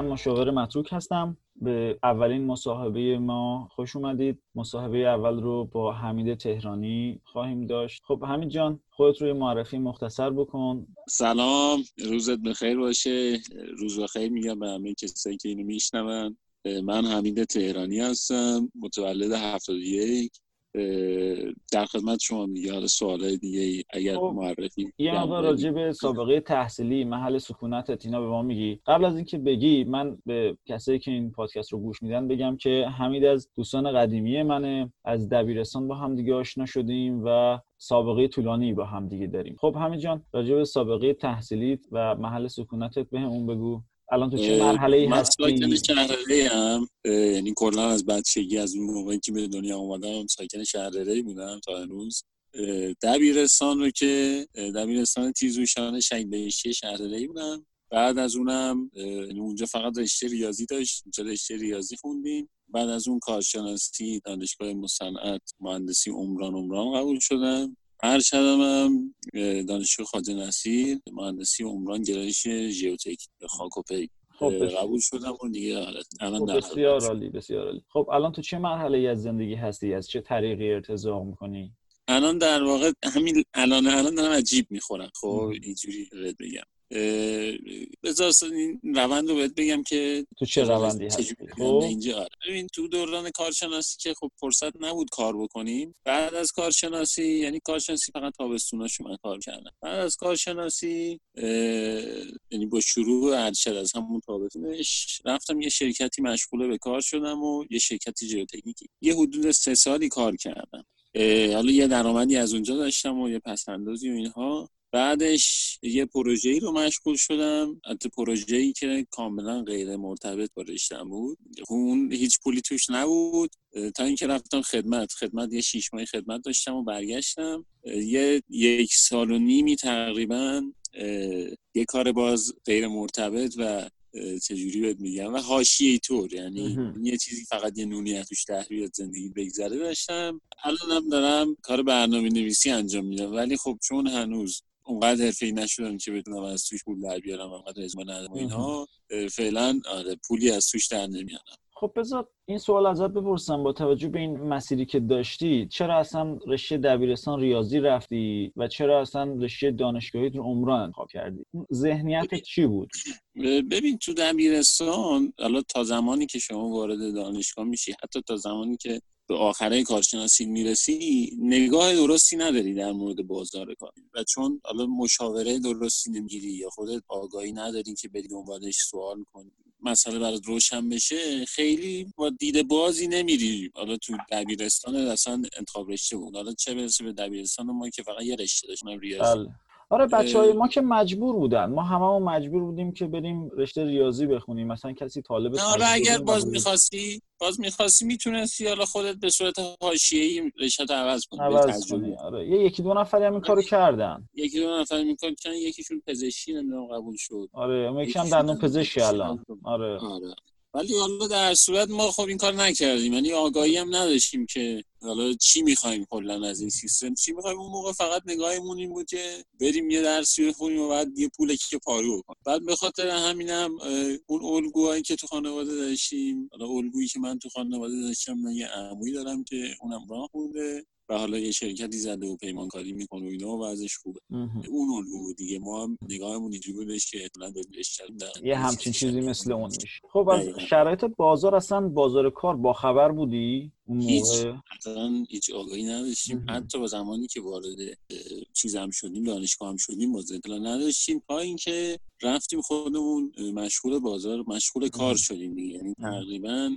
من مشاور متروک هستم. به اولین مصاحبه ما خوش اومدید. مصاحبه اول رو با حمید تهرانی خواهیم داشت. خب حمید جان خودت روی معرفی مختصر بکن. سلام روزت بخیر باشه. روز بخیر میگم به همه کسایی که اینو میشنون. من حمید تهرانی هستم متولد 71 در خدمت شما دیگه حالا سوالای دیگه اگر خب، معرفی یه مقدار راجع به سابقه تحصیلی محل سکونت اینا به ما میگی. قبل از اینکه بگی من به کسایی که این پادکست رو گوش میدن بگم که حمید از دوستان قدیمی منه. از دبیرستان با هم دیگه آشنا شدیم و سابقه طولانی با هم دیگه داریم. خب حمید جان راجع به سابقه تحصیلیت و محل سکونتت به اون بگو. الان تو چه مرحله ای هستی؟ من ساکن شهرره هم یعنی کلا از بچگی از اون موقعی که به دنیا اومدم ساکن شهرره بودم تا امروز دبیرستان رو که دبیرستان تیزوشان شهید بهشتی شهرره بودم. بعد از اونم یعنی اونجا فقط رشته ریاضی داشت اونجا رشته ریاضی خوندیم. بعد از اون کارشناسی دانشگاه مصنعت مهندسی عمران عمران قبول شدم. ارشدم دانشگاه خواجه نصیر مهندسی عمران گرایش ژئوتک خاک و پی. خب قبول شدم و دیگه آره، الان خب بسیار عالی بسیار عالی. خب الان تو چه مرحله ای از زندگی هستی؟ از چه طریقی ارتضاع می‌کنی؟ الان در واقع همین الان الان دارم عجیب می‌خورم. خب اینجوری بگم. بذار این روند رو بهت بگم که تو چه روندی هستی؟ خب. اینجا. ببین تو دوران کارشناسی که خب فرصت نبود کار بکنیم بعد از کارشناسی یعنی کارشناسی فقط تابستوناش من کار کردم. بعد از کارشناسی یعنی با شروع ارشد از همون تابستونش رفتم یه شرکتی مشغول به کار شدم و یه شرکتی ژئوتکنیکی یه حدود سه سالی کار کردم. حالا یه درآمدی از اونجا داشتم و یه پسندازی و اینها. بعدش یه پروژه‌ای رو مشغول شدم. البته پروژه‌ای که کاملا غیر مرتبط با رشتم بود. اون هیچ پولی توش نبود. تا اینکه رفتم خدمت. خدمت یه شیش ماهی خدمت داشتم و برگشتم. یه یک سال و نیمی تقریبا یه کار باز غیر مرتبط و چجوری بهت میگم؟ و حاشیه طور. یعنی یه چیزی فقط یه نونی توش تحریات زندگی بگذره داشتم. الانم دارم کار برنامه نویسی انجام میدم. ولی خب چون هنوز اونقدر حرفه‌ای نشدم که بتونم از توش پول در بیارم اونقدر ازمان ندارم اینها فعلا آره پولی از توش در نمیارم. خب بذار این سوال ازت بپرسم. با توجه به این مسیری که داشتی چرا اصلا رشته دبیرستان ریاضی رفتی و چرا اصلا رشته دانشگاهی رو عمران انتخاب کردی؟ ذهنیت چی بود؟ ببین تو دبیرستان حالا تا زمانی که شما وارد دانشگاه میشی حتی تا زمانی که به آخره کارشناسی می‌رسی نگاه درستی نداری در مورد بازار کار. و چون حالا مشاوره درستی نمی‌گیری یا خودت آگاهی نداری که بری دنبالش سوال کنی مسئله برات روشن بشه خیلی با دید بازی نمیری. حالا تو دبیرستان اصلا انتخاب رشته بود. حالا چه برسه به دبیرستان ما که فقط یه رشته داشتیم ریاضی. بله. آره بچه های ما که مجبور بودن. ما هممون مجبور بودیم که بریم رشته ریاضی بخونیم. مثلا کسی طالب آره اگر باز می‌خواستی باز می‌خواستی می‌تونستی حالا خودت به صورت حاشیه‌ای رشته عوض کنی عوض کنی. آره یه یکی دو نفری هم این کارو کردن. یکی دو نفر این کارو کردن یکیشون پزشکی نمی‌دونم قبول شد. آره یکی هم دندون پزشکی الان. آره. آره. ولی حالا در صورت ما خب این کار نکردیم. یعنی آگاهی هم نداشتیم که حالا چی می‌خوایم کلا از این سیستم؟ چی می‌خوایم؟ اون موقع فقط نگاهمون این بود که بریم یه درسی بخونیم و بعد یه پول که پارو بکنیم. بعد به خاطر همینم اون الگوهایی که تو خانواده داشتیم حالا الگویی که من تو خانواده داشتم من یه عمویی دارم که اونم راه خونده و حالا یه شرکتی زده و پیمانکاری می‌کنه و اینا و ازش خوبه. اون الگو دیگه. ما هم نگاهمون اینجوری بودش که اطلاع یه همچین چیزی مثل اون میشه. خب از شرایط بازار اصلا بازار کار با خبر بودی؟ اون هیچ. اصلا هیچ آگاهی نداشتیم. حتی با زمانی که وارد چیز هم شدیم دانشگاه هم شدیم باز اطلاع نداشتیم. تا اینکه رفتیم خودمون مشغول بازار مشغول کار شدیم دیگه. یعنی تقریبا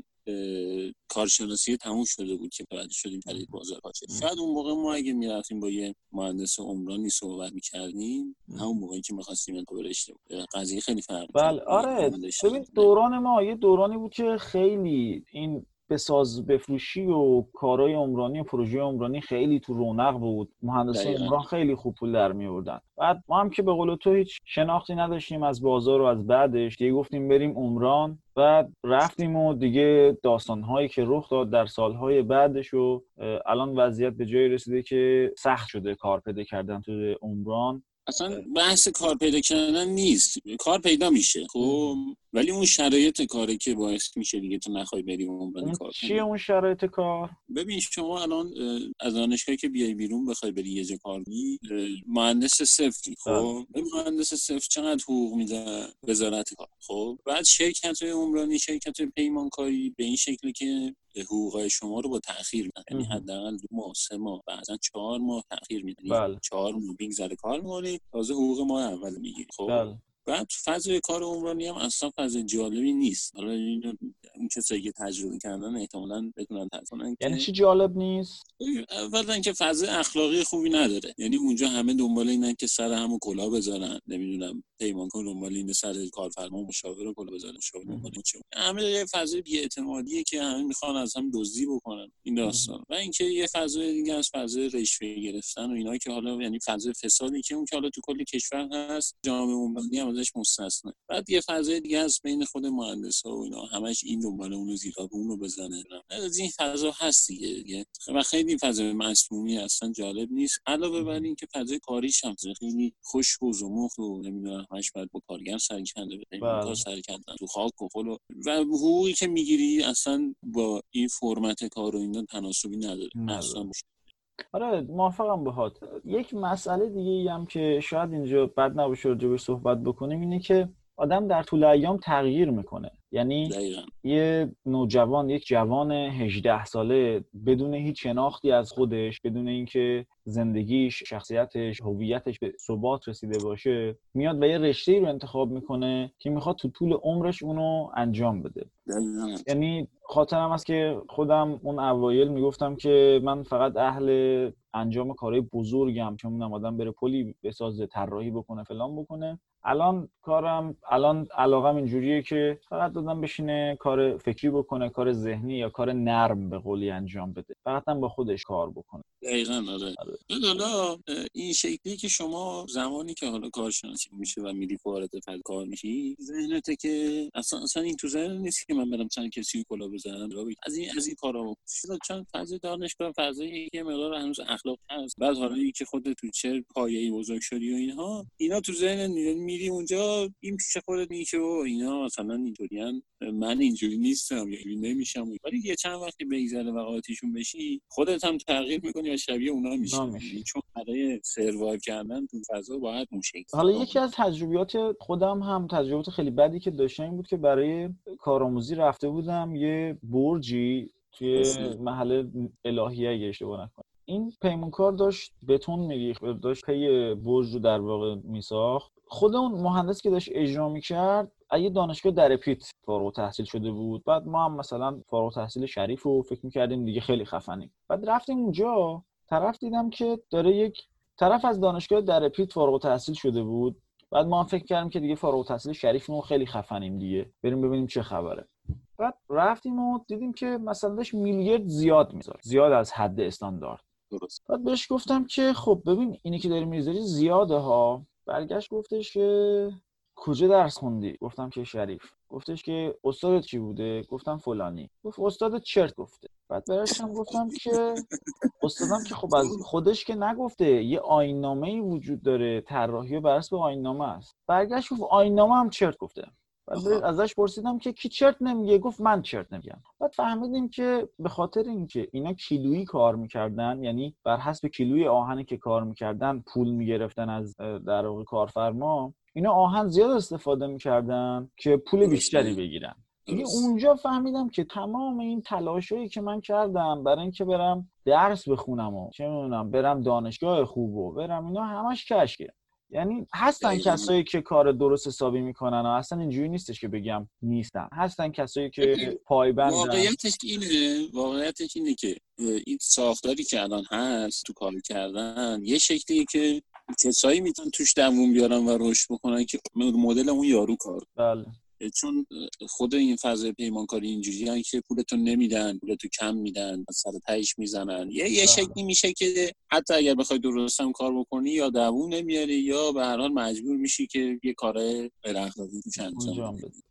کارشناسی تموم شده بود که متوجه شدیم برای بازار باشه شاید اون موقع ما اگه می‌رفتیم با یه مهندس عمرانی صحبت می‌کردیم همون موقعی که می‌خواستیم رشته قضیه خیلی فرق بله آره. ببین دوران ما یه دورانی بود که خیلی این بساز بفروشی و کارهای عمرانی و پروژه عمرانی خیلی تو رونق بود. مهندسان عمران خیلی خوب پول در میوردن بعد ما هم که به قول تو هیچ شناختی نداشتیم از بازار و از بعدش. دیگه گفتیم بریم عمران. بعد رفتیم و دیگه داستانهایی که رخ داد در سالهای بعدش و الان وضعیت به جایی رسیده که سخت شده کار پیدا کردن تو عمران. اصلا بحث کار پیدا کردن نیست. کار پیدا میشه خب؟ ولی اون شرایط کاری که باعث میشه دیگه تو نخوای بری اون کار چیه اون شرایط کار؟ ببین شما الان از دانشگاهی که بیای بیرون بخوای بری یه جا کار کنی مهندس صفری خب؟ بله. مهندس صفر چقدر حقوق میده وزارت کار خب؟ بعد شرکت های عمرانی شرکت های پیمانکاری به این شکلی که حقوق شما رو با تاخیر میدن. یعنی حداقل دو ماه سه ماه بعضا چهار ماه تاخیر میدن بله. چهار ماه بگذره کار می‌کنی. تازه حقوق ماه اول می‌گیری. خب؟ بله. بعد فضای کار عمرانی هم اصلا فضای جالبی نیست. حالا این کسایی که تجربه کردن احتمالاً بتونن کنن یعنی چی جالب نیست؟ اولا که فضای اخلاقی خوبی نداره. یعنی اونجا همه دنبال اینن که سر همو کلا بذارن. نمی‌دونم پیمانکار دنبال این سر کارفرما مشاور کلا بذارن شغل دنبال چه همه یه فضای بی‌اعتمادیه که همه می‌خوان از هم دزدی بکنن. این داستان. و اینکه یه فضای دیگه از فضای رشوه گرفتن و اینا که حالا یعنی فضای فسادی که اون که حالا تو کل کشور هست جامعه عمومی هم ازش مستثنا بعد یه فضای دیگه از بین خود مهندسا و اینا. همش این دنبال اونو زیرا به اونو بزنه. از این فضا هست دیگه. و خیلی فضای مسمومی اصلا جالب نیست. علاوه بر این که فضای کاریش هم خیلی خوش و زمخت و نمی‌دونم همش باید با کارگر سر کنده به بله. سر کندن تو خاک و خلو و حقوقی که می‌گیری اصلا با این فرمت کار و اینا تناسبی نداره. اصلا آره موافقم باهات. یک مسئله دیگه ای هم که شاید اینجا بد نباشه راجبش صحبت بکنیم اینه که آدم در طول ایام تغییر می‌کنه. یعنی یه نوجوان یک جوان 18 ساله بدون هیچ شناختی از خودش بدون اینکه زندگیش شخصیتش هویتش به ثبات رسیده باشه میاد و یه رشته رو انتخاب می‌کنه که می‌خواد تو طول عمرش اونو انجام بده. یعنی خاطرم است که خودم اون اوایل می‌گفتم که من فقط اهل انجام کارهای بزرگم چون آدم بره پلی بسازه طراحی بکنه فلان بکنه. الان کارم الان علاقم اینجوریه که فقط دادم بشینه کار فکری بکنه کار ذهنی یا کار نرم به قولی انجام بده. فقط هم با خودش کار بکنه. دقیقا آره, آره. حالا این شکلی که شما زمانی که حالا کارشناسی میشه و میری وارد فضا کار میشی ذهنته که اصلا اصلا این تو ذهن نیست که من برم چند کسی کلا بزنم. از این از این کارا چون فضای دانشگاه فضایی که مقدار هنوز اخلاق هست. بعد حالا که خودت تو چه پایه‌ای بزرگ شدی و اینها اینا تو ذهن میری اونجا این پیش خودت که اینا مثلا اینطوریان من اینجوری نیستم یا اینجوری نمیشم. ولی یه چند وقتی بگذره و قاطیشون بشی خودت هم تغییر می‌کنی و شبیه اونا میشی. یعنی چون برای سروایو کردن تو فضا باید اون حالا یکی از تجربیات خودم هم تجربیات خیلی بدی که داشتم این بود که برای کارآموزی رفته بودم یه برجی توی محل الهیه اگه اشتباه نکنم. این پیمانکار داشت بتون میریخت داشت پی برج رو در واقع میساخت. خود اون مهندس که داشت اجرا می‌کرد یه دانشگاه در پیت فارغ تحصیل شده بود. بعد ما هم مثلا فارغ تحصیل شریف رو فکر می‌کردیم دیگه خیلی خفنیم. بعد رفتیم اونجا طرف دیدم که داره یک طرف از دانشگاه در پیت فارغ تحصیل شده بود. بعد ما هم فکر کردیم که دیگه فارغ تحصیل شریف ما خیلی خفنیم دیگه. بریم ببینیم چه خبره. بعد رفتیم و دیدیم که مثلا داشت میلیارد زیاد می‌ذاره. زیاد از حد استاندارد. درست. بعد بهش گفتم که خب ببین اینی که داری می‌ذاری زیاده ها. برگشت گفتش که کجا درس خوندی؟ گفتم که شریف. گفتش که استادت چی بوده؟ گفتم فلانی. گفت استاد چرت گفته. بعد برشتم گفتم که استادم که خب از خودش که نگفته. یه آینامه ای وجود داره. طراحی بر اساس آینامه است. برگشت گفت آینامه هم چرت گفته. بعد ازش پرسیدم که کی چرت نمیگه؟ گفت من چرت نمیگم. بعد فهمیدیم که به خاطر اینکه اینا کیلویی کار می‌کردن یعنی بر حسب کیلوی آهنی که کار می‌کردن پول می‌گرفتن از در واقع کارفرما اینا آهن زیاد استفاده می‌کردن که پول بیشتری بگیرن. دیگه اونجا فهمیدم که تمام این تلاشایی که من کردم برای اینکه برم درس بخونم و چه می‌دونم برم دانشگاه خوب و برم اینا همش کشکه یعنی هستن کسایی که کار درست حسابی می‌کنن و اصلا اینجوری نیستش که بگم نیستن. هستن کسایی که پایبند واقعیتش اینه واقعیتش اینه که این ساختاری که الان هست تو کار کردن یه شکلی که کسایی می‌تونن توش دووم بیارن و رشد بکنن که مدل اون یارو کار بله. چون خود این فضای پیمانکاری اینجوری که پولتون نمیدن پولتو کم میدن سر تهش می‌زنن. یه یه شکلی میشه که حتی اگر بخوای درست هم کار بکنی یا دووم نمیاری یا به هر حال مجبور میشی که یه کار تو چند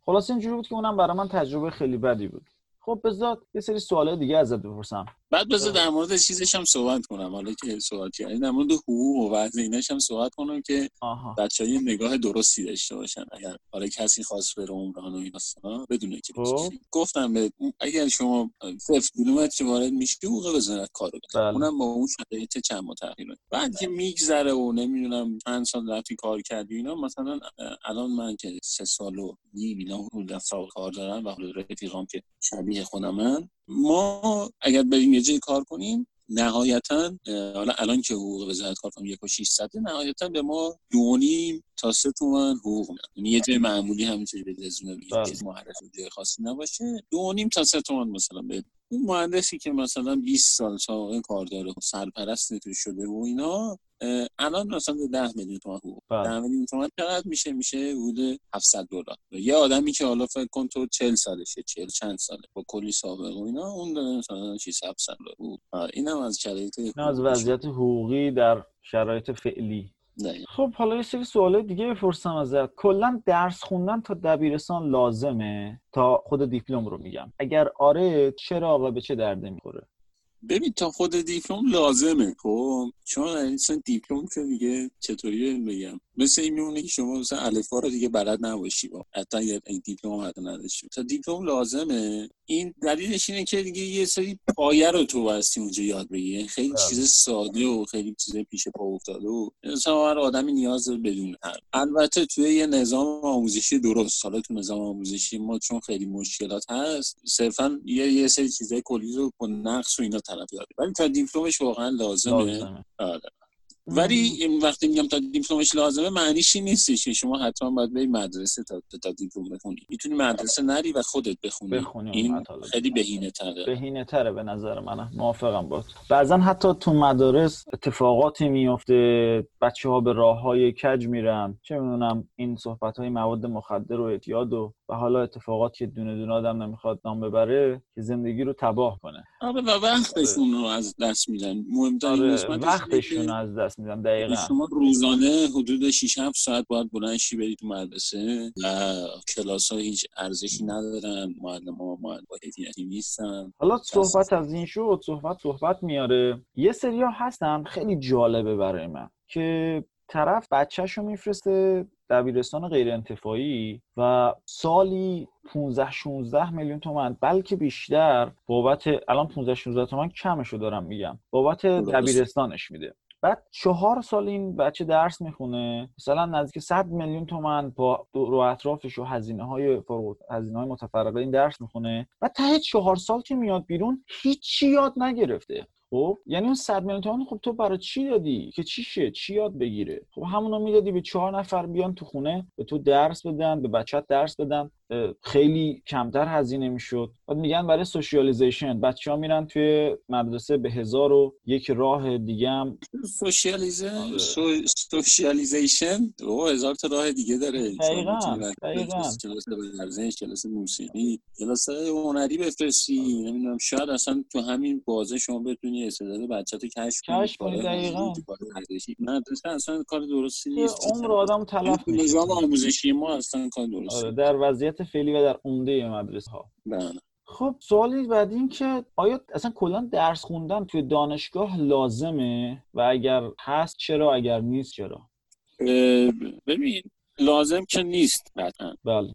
خلاص اینجوری بود که اونم برای من تجربه خیلی بدی بود. خب بذار یه سری سوالای دیگه ازت بپرسم. بعد بذار در مورد چیزش هم صحبت کنم. حالا که صحبت کردی در مورد حقوق و وضع هم صحبت کنم که بچه های نگاه درستی داشته باشن. اگر حالا کسی خواست بره عمران و اینا بدونه که خب. گفتم به اگر شما صفر کیلومتر وارد میشی حقوق وزارت کارو بله. اونم با اون شرایط چند ما تغییر بعد که میگذره و نمی‌دونم چند سال رفتی کار کردی اینا مثلا الان من که سه سال و نیم اینا حدود سال کار دارم و رفیقام که شبیه خودمن ما اگر بریم یه جای کار کنیم نهایتا حالا الان که حقوق وزارت کار کنیم یک و نهایتا به ما دو نیم تا سه تومن حقوق میدن. یعنی یه جای معمولی همینطوری به رزومه بگیم چیز معرف جای خاصی نباشه. دو نیم تا سه تومن مثلا به اون مهندسی که مثلا 20 سال سابقه کار داره و سرپرست تو شده و اینا الان مثلا 10 میلیون تومان حقوق. 10 بله. میلیون تومان چقدر میشه؟ میشه حدود 700 دلار. یه آدمی که حالا فکر کن تو 40 سالشه 40 چند ساله با کلی سابقه و اینا اون داره مثلا 6 700 دلار اینم از شرایط از وضعیت حقوقی در شرایط فعلی. خب حالا یه سری سوال دیگه بپرسم ازت. کلا درس خوندن تا دبیرستان لازمه؟ تا خود دیپلم رو میگم. اگر آره چرا و به چه درده می‌خوره؟ ببین تا خود دیپلم لازمه خب؟ چون اصلا دیپلم که دیگه چطوری بگم؟ مثل این میمونه که شما مثلا الفا رو دیگه بلد نباشی با. حتی یه دیپلم حتی نداشتی تا دیپلم لازمه. این دلیلش اینه که دیگه یه سری پایه رو تو باستی اونجا یاد بگیری. یعنی خیلی بله. چیز ساده و خیلی چیز پیش پا افتاده و مثلا هر آدمی نیاز بدون البته توی یه نظام آموزشی درست. حالا تو نظام آموزشی ما چون خیلی مشکلات هست صرفا یه یه سری چیزای کلی رو با نقص و اینا طرف یاد ولی تا دیپلمش واقعا لازمه, لازمه. آره. ولی این وقتی میگم تا دیپلمش لازمه معنیش این نیستش که شما حتما باید به مدرسه تا تا دیپلم بخونی. می‌تونی مدرسه نری و خودت بخونی, بخونی این خیلی بهینه تره بهینه تره به نظر من. موافقم با بعضا حتی تو مدارس اتفاقاتی میفته بچه ها به راه های کج میرن. چه می‌دونم این صحبت های مواد مخدر و اعتیاد و و حالا اتفاقات که دونه دونه آدم نمی‌خواد نام ببره که زندگی رو تباه کنه. آره و وقتشون رو از دست میدن. مهمترین آره وقتشون از دست میدن دقیقا. شما روزانه حدود 6 7 ساعت باید بلند شی برید تو مدرسه و کلاس ها هیچ ارزشی ندارن. معلم ها معلم نیستن. حالا صحبت از این شد صحبت صحبت میاره. یه سریا هستن خیلی جالبه برای من که طرف بچهش میفرسته دبیرستان غیر انتفاعی و سالی 15 16 میلیون تومن بلکه بیشتر بابت الان 15 16 تومن کمشو دارم میگم بابت دبیرستانش میده. بعد چهار سال این بچه درس می‌خونه. مثلا نزدیک 100 میلیون تومن با رو اطرافش و هزینه های هزینه های متفرقه این درس می‌خونه. و ته چهار سال که میاد بیرون هیچی یاد نگرفته. خب یعنی اون 100 میلیون تومان خب تو برای چی دادی؟ که چی شه؟ چی یاد بگیره؟ خب همونو می‌دادی به چهار نفر بیان تو خونه به تو درس بدن به بچت درس بدن. خیلی کمتر هزینه می‌شد. بعد میگن برای سوشیالیزیشن بچه ها میرن توی مدرسه به هزار و یک راه دیگه هم. socialization؟ او هزار تا راه دیگه داره. دقیقا کلاس کلاس موسیقی کلاس هنری بفرستی. نمی‌دونم شاید اصلا تو همین بازه شما بتونی استعداد بچه تو کشف کنی. دقیقا. مدرسه اصلا کار درستی نیست. عمر آدم تلف نظام آموزشی ما اصلا کار درستی آره، در وضعیت فعلی و در عمده مدرسه ها بله. خب سوالی بعد این که آیا اصلا کلا درس خوندن توی دانشگاه لازمه؟ و اگر هست چرا؟ اگر نیست چرا؟ ببین لازم که نیست قطعا. بله.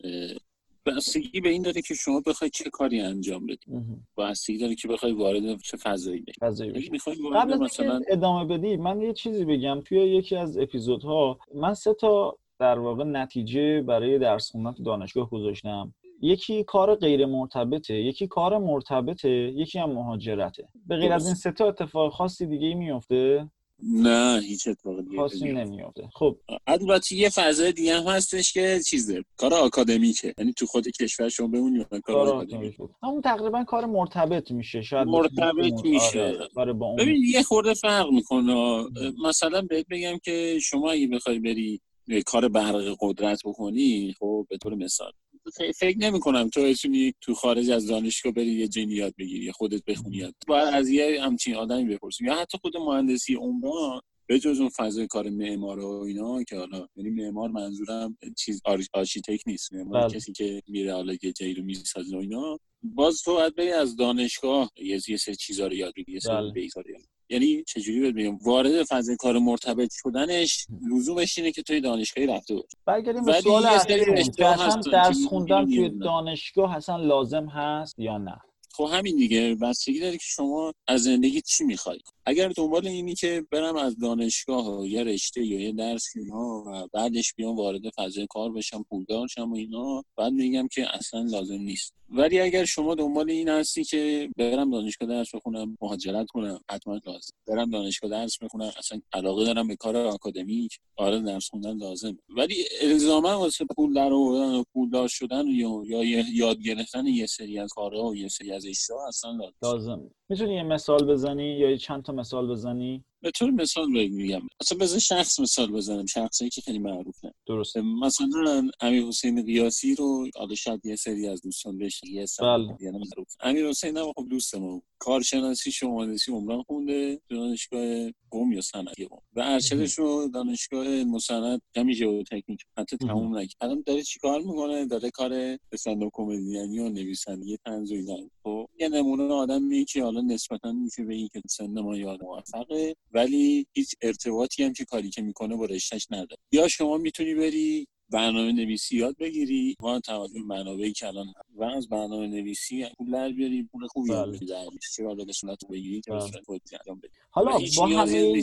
بستگی به این داره که شما بخوای چه کاری انجام بدی. بستگی داره که بخوای وارد چه فضایی بشی. فضایی بشی. قبل مثلا ادامه بدی من یه چیزی بگم. توی یکی از اپیزودها من سه تا در واقع نتیجه برای درس خوندن تو دانشگاه گذاشتم. یکی کار غیر مرتبطه یکی کار مرتبطه یکی هم مهاجرته. به غیر از این سه تا اتفاق خاصی دیگه ای میفته نه هیچ اتفاق دیگه خاصی نمیفته خب. البته یه فضای دیگه هم هستش که چیزه کار آکادمیکه. یعنی تو خود کشور شما بمونی کار, کار آکادمیک. همون تقریبا کار مرتبط میشه. شاید مرتبط میشه. آره. با ببین یه خورده فرق می‌کنه. مثلا بهت بگم که شما اگه بخوای بری کار برق قدرت بکنی خب به طور مثال. فکر نمی کنم تو بتونی تو خارج از دانشگاه بری یه جنی یاد بگیری خودت بخونی یاد. باید از یه همچین آدمی بپرسی. یا حتی خود مهندسی عمران به جز اون فضای کار معمار و اینا که حالا یعنی معمار منظورم چیز architect نیست. معمار بله. کسی که میره حالا یه جایی رو می‌سازه و اینا. باز تو باید بری از دانشگاه یه سری چیزا رو یاد بگیری یه سری بله. یعنی چجوری بهت میگم وارد فضای کار مرتبط شدنش لزومش اینه که توی دانشگاهی رفته باشی برگردیم به سوال اصلا درس خوندن توی دانشگاه اصلا لازم هست یا نه؟ خب همین دیگه. بستگی داره که شما از زندگی چی می‌خوای. اگر دنبال اینی که برم از دانشگاه یا رشته یا یه درس اینا و بعدش بیام وارد فضای کار بشم پولدار شم و اینا بعد میگم که اصلا لازم نیست. ولی اگر شما دنبال این هستی که برم دانشگاه درس بخونم مهاجرت کنم حتما لازم. برم دانشگاه درس بخونم اصلا علاقه دارم به کار آکادمیک. آره درس خوندن لازم ولی الزاما واسه پول در آوردن و پولدار شدن یا یا یاد گرفتن یه سری از کارها و یه سری از اشتها اصلا لازم, لازم. می‌تونی یه مثال بزنی یا چند تا مثال بزنی؟ به طور مثال میگم. اصلا بزن شخص مثال بزنم شخصی که خیلی معروفه درسته مثلا امیر حسین قیاسی رو حالا شاید یه سری از دوستان بهش یه بله. یعنی معروف. امیر حسین هم خب دوست ما کارشناسی شمالسی عمران خونده دانشگاه قم یا صنعتی قم. و ارشدش رو دانشگاه مسند کمی ژئوتکنیک. حتی تموم نکرد. الان داره چیکار می‌کنه؟ داره کار استندآپ کمدین و نویسندگی طنز و اینا خب یه نمونه آدمی که حالا نسبتا میشه به این که سن ما یاد موفقه ولی هیچ ارتباطی هم که کاری که می‌کنه با رشتهش نداره. یا شما می‌تونی بری برنامه نویسی یاد بگیری. با توجه منابعی که الان و از برنامه نویسی پول در بیاری پول خوبی بله. در چرا به صورت بگیری؟ بله. حالا با همه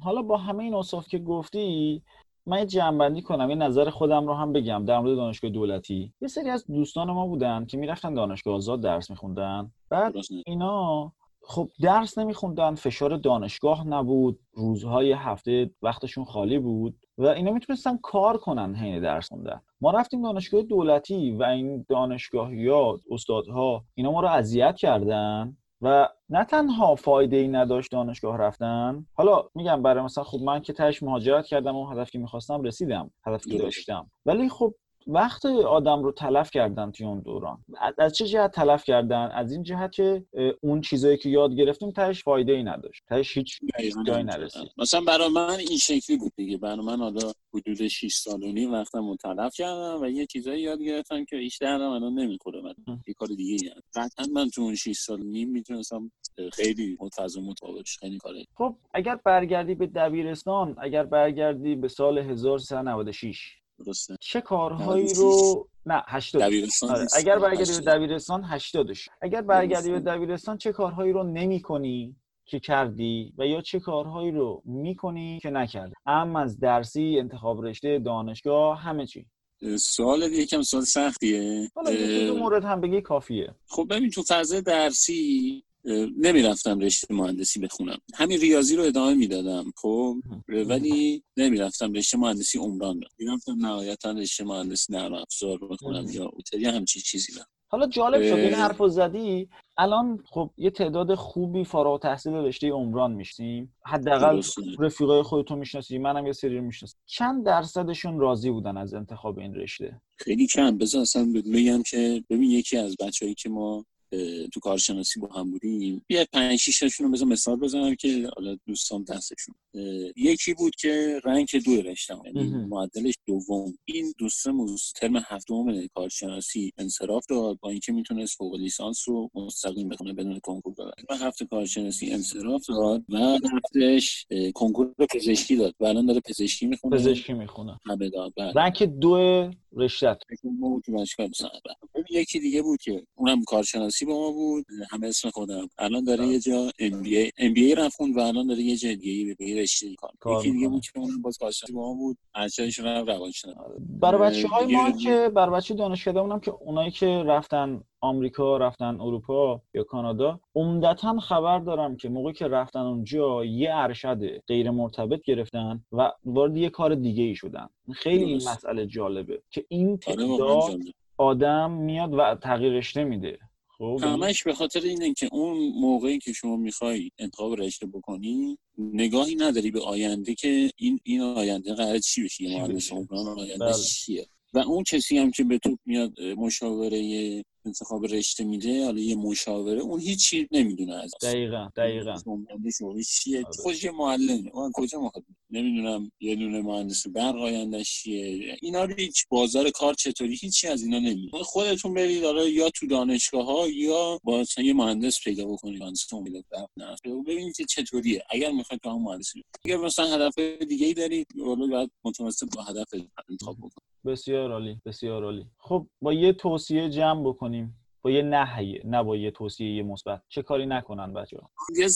حالا با همه این اوصاف که گفتی من جنبندی کنم یه نظر خودم رو هم بگم در مورد دانشگاه دولتی. یه سری از دوستان ما بودن که می‌رفتن دانشگاه آزاد درس میخوندن. بعد اینا خب درس نمیخوندن فشار دانشگاه نبود. روزهای هفته وقتشون خالی بود. و اینا می‌تونستن کار کنن حین درس خوندن ما رفتیم دانشگاه دولتی و این دانشگاهیات استادها اینا ما رو اذیت کردن و نه تنها فایده ای نداشت دانشگاه رفتن. حالا میگم برای مثلا خب من که تش مهاجرت کردم و هدفی می‌خواستم رسیدم هدفی که داشتم. ولی خب وقت آدم رو تلف کردن توی اون دوران. از چه جهت تلف کردن؟ از این جهت که اون چیزایی که یاد گرفتیم تهش فایده ای نداشت. تهش هیچ جایی نرسید. مثلا برای من این شکلی بود دیگه. برای من حالا حدود 6 سال و نیم وقتم تلف کردم و یه چیزایی یاد گرفتم که هیچ درم الان نمی‌خوره. من یه کار دیگه یعنی. قطعا من تو اون 6 سال و نیم می‌تونستم خیلی متفاوت مطابقش خیلی کاره. خب اگر برگردی به دبیرستان اگر برگردی به سال 1396 درسته. چه کارهایی رو نه 80 دبیرستان آره. اگر برگردی به دبیرستان 80 اگر برگردی به دبیرستان. چه کارهایی رو نمی کنی که کردی و یا چه کارهایی رو می‌کنی که نکردی؟ ام از درسی انتخاب رشته دانشگاه همه چی. سوال یکم سوال سختیه. حالا مورد هم بگی کافیه. خب ببین تو فضای درسی نمی‌رفتم رشته مهندسی بخونم همین ریاضی رو ادامه می‌دادم خب؟ ولی نمی‌رفتم رشته مهندسی عمران رو. می‌رفتم نهایتا رشته مهندسی نرم افزار بخونم یا اوتری همچی چیزی رو. حالا جالب شد این حرف زدی. الان خب یه تعداد خوبی فارغ تحصیل رشته عمران میشیم. حداقل رفیقای خودتون می‌شناسی منم یه سری رو می‌شناسم. چند درصدشون راضی بودن از انتخاب این رشته؟ خیلی کم. بذار اصلا بگم که ببین یکی از بچه‌ای که ما تو کارشناسی با هم بودیم. یه پنج شیش تاشون رو بزن مثال بزنم که حالا دوستان دستشون. یکی بود که رنگ دو رشتم یعنی معدلش دوم. این دوستمون ترم هفتم کارشناسی انصراف داد با اینکه می‌تونست فوق لیسانس رو مستقیم بخونه بدون کنکور ببره. و هفته کارشناسی انصراف داد و رفتش کنکور پزشکی داد. و الان داره پزشکی می‌خونه. پزشکی می‌خونه. همه داد. بله. رنگ دو رشته یکی دیگه بود که اونم کارشناسی با ما بود. همه اسم خودم. الان داره. یه جا ام بی ای ام بی ای و الان داره یه جا دیگه به رشته کار یکی دیگه بود که اون باز کارشناسی با ما بود. ارشدش رو روانشناسی. برای بچه های ما که برای بچه دانشکده اونم که اونایی که رفتن آمریکا رفتن اروپا یا کانادا عمدتا خبر دارم که موقعی که رفتن اونجا یه ارشد غیر مرتبط گرفتن و وارد یه کار دیگه ای شدن. خیلی این مسئله جالبه که این آره، تعداد آدم میاد و تغییرش نمیده خب همش به خاطر اینه که اون موقعی که شما می‌خوای انتخاب رشته بکنی نگاهی نداری به آینده که این این آینده قرار چی بشه؟ یه مهندس عمران آینده بله. چیه؟ و اون کسی هم که به تو میاد مشاوره انتخاب رشته میده حالا یه مشاوره اون هیچی نمی‌دونه از دقیقا دقیقا. چیه. آره. خوش یه معلمه. من کجا مخاطب نمی‌دونم یه دونه مهندس برق آیندهش چیه. اینا رو هیچ بازار کار چطوری؟ هیچی از اینا نمی‌دونه. خودتون برید حالا یا تو دانشگاه ها یا با یه مهندس پیدا بکنید. مهندس برق ببینید که چطوریه. اگر می‌خواید تو هم مهندسی اگر مثلا هدف دیگه ای دارید باید متناسب با هدف انتخاب بکنید. بسیار عالی بسیار عالی. خب با یه توصیه جمع بکنیم. با یه نهیه نه با یه توصیه مثبت. چه کاری نکنن بچه ها یه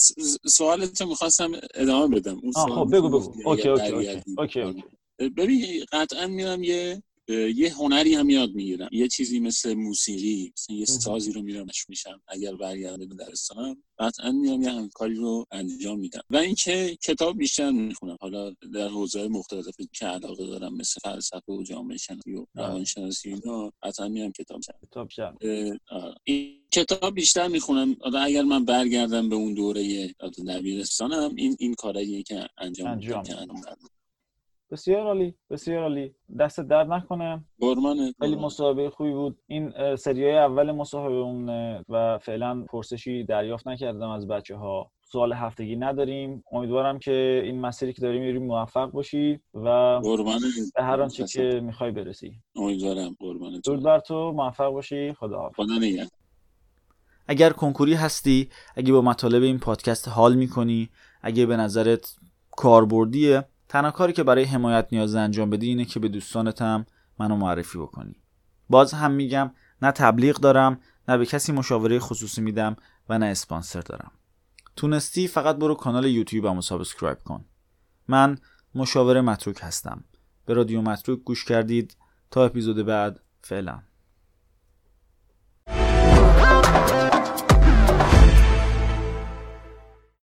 سوالتو می‌خواستم ادامه بدم. اون خب بگو بگو. OK OK OK OK. ببین قطعا میرم یه یه هنری هم یاد می‌گیرم. یه چیزی مثل موسیقی. مثل یه سازی رو میرم میشم. اگر برگردم به دبیرستانم قطعا میام یه همکاری رو انجام میدم. و اینکه کتاب بیشتر می‌خونم. حالا در حوزه مختلفی که علاقه دارم مثل فلسفه و جامعه شناسی و روانشناسی اینا قطعا میام کتاب کتاب این کتاب بیشتر می‌خونم. اگر من برگردم به اون دوره دبیرستانم این این کاراییه که انجام, انجام. بسیار عالی بسیار عالی. دست درد نکنه. قربانه خیلی مصاحبه خوبی بود. این سریای اول مصاحبه اون و فعلا پرسشی دریافت نکردم از بچه ها سوال هفتگی نداریم. امیدوارم که این مسیری که داریم میریم موفق باشی و قربانت به هر آنچه که می‌خوای برسی. امیدوارم قربانت درود بر تو. موفق باشی. خدا خدا نگه اگر کنکوری هستی اگه با مطالب این پادکست حال می‌کنی اگه به نظرت کاربردیه تنها کاری که برای حمایت نیاز انجام بدی اینه که به دوستانت هم منو معرفی بکنی. باز هم میگم نه تبلیغ دارم نه به کسی مشاوره خصوصی میدم و نه اسپانسر دارم. تونستی فقط برو کانال یوتیوبمو subscribe کن. من مشاور متروک هستم. به رادیو متروک گوش کردید. تا اپیزود بعد فعلا.